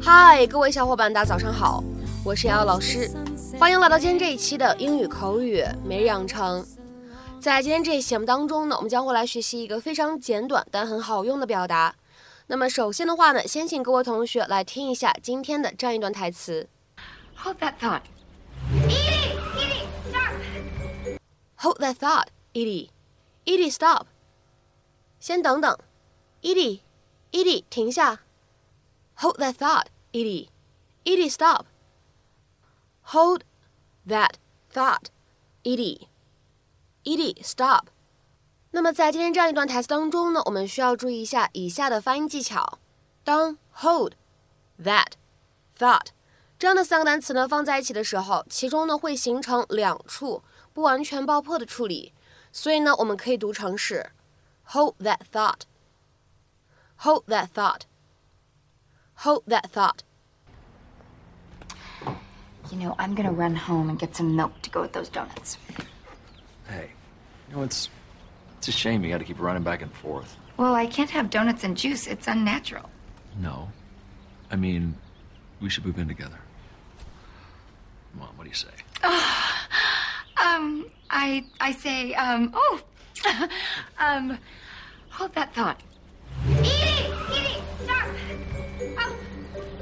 嗨，各位小伙伴，大家早上好，我是瑶瑶老师，欢迎来到今天这一期的英语口语每日养成。在今天这一节目当中呢，我们将会来学习一个非常简短但很好用的表达。那么首先的话呢，先请各位同学来听一下今天的这样一段台词。Hold that thought. Edie! Edie! Stop! Hold that thought, Edie. Edie, stop. 先等等，Edie, Edie，停下。Hold that thought, Edie. Edie, stop. Hold that thought, Edie. Edie, stop. 那么在今天这样一段台词当中呢，我们需要注意一下以下的发音技巧。当 hold that thought 这样的三个单词呢放在一起的时候，其中呢会形成两处不完全爆破的处理，所以呢我们可以读成是 hold that thought，hold that thought，hold that thought。 You know, I'm gonna run home and get some milk to go with those donuts. Hey, you know it's it's a shame you got to keep running back and forth. Well, I can't have donuts and juice. It's unnatural. No, I mean, we should move in together. Mom, what do you say? Um, I I say, um, oh, um, hold that thought. Edie! Edie! Stop! Oh,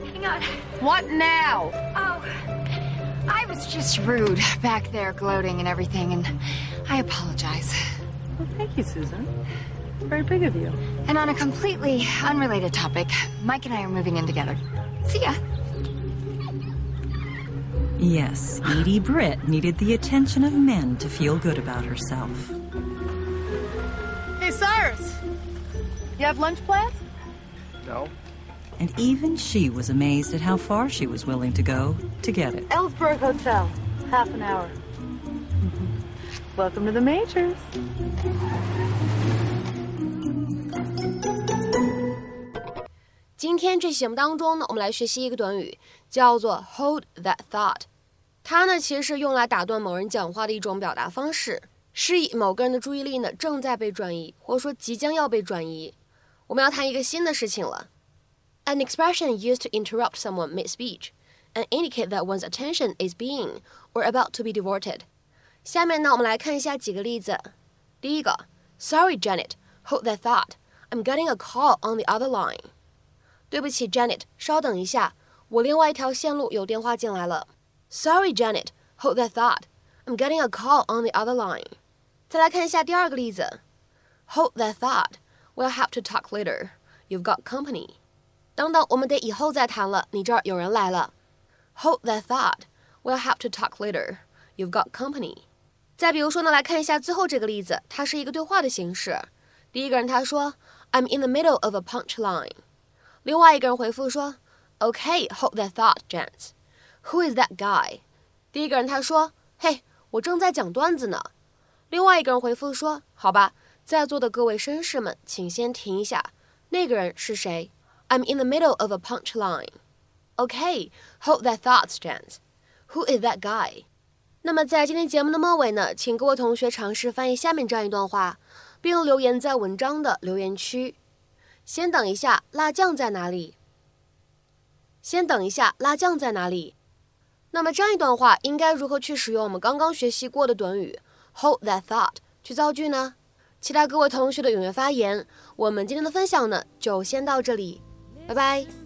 hang on. What now? Oh, I was just rude back there, gloating and everything, and I apologize. Well, thank you, Susan. Very big of you. And on a completely unrelated topic, Mike and I are moving in together. See ya. Yes, Edie Britt needed the attention of men to feel good about herself. Hey, Cyrus! You have lunch plans? No. And even she was amazed at how far she was willing to go to get it. Ellsberg Hotel. Half an hour. Welcome to the Majors. 今天这期节目当中呢，我们来学习一个短语，叫做 hold that thought。 它呢其实是用来打断某人讲话的一种表达方式，示意某个人的注意力呢正在被转移，或者说即将要被转移。我们要谈一个新的事情了。An expression used to interrupt someone mid-speech and indicate that one's attention is being or about to be diverted。下面呢，我们来看一下几个例子。第一个，Sorry, Janet, hold that thought. I'm getting a call on the other line. 对不起，Janet，稍等一下，我另外一条线路有电话进来了。Sorry, Janet, hold that thought. I'm getting a call on the other line. 再来看一下第二个例子，Hold that thought. We'll have to talk later. You've got company. 等等，我们得以后再谈了，你这儿有人来了。Hold that thought. We'll have to talk later. You've got company. 再比如说呢，来看一下最后这个例子，它是一个对话的形式。第一个人他说，I'm in the middle of a punchline。另外一个人回复说，Okay, hold that thought, gents. Who is that guy? 第一个人他说，嘿，我正在讲段子呢。另外一个人回复说，好吧，在座的各位绅士们，请先停一下，那个人是谁？I'm in the middle of a punchline. Okay, hold that thought, gents. Who is that guy? 那么在今天节目的末尾呢，请各位同学尝试翻译下面这样一段话，并留言在文章的留言区。先等一下，辣酱在哪里？先等一下，辣酱在哪里？那么这样一段话应该如何去使用我们刚刚学习过的短语 hold that thought 去造句呢？期待各位同学的踊跃发言。我们今天的分享呢，就先到这里，拜拜。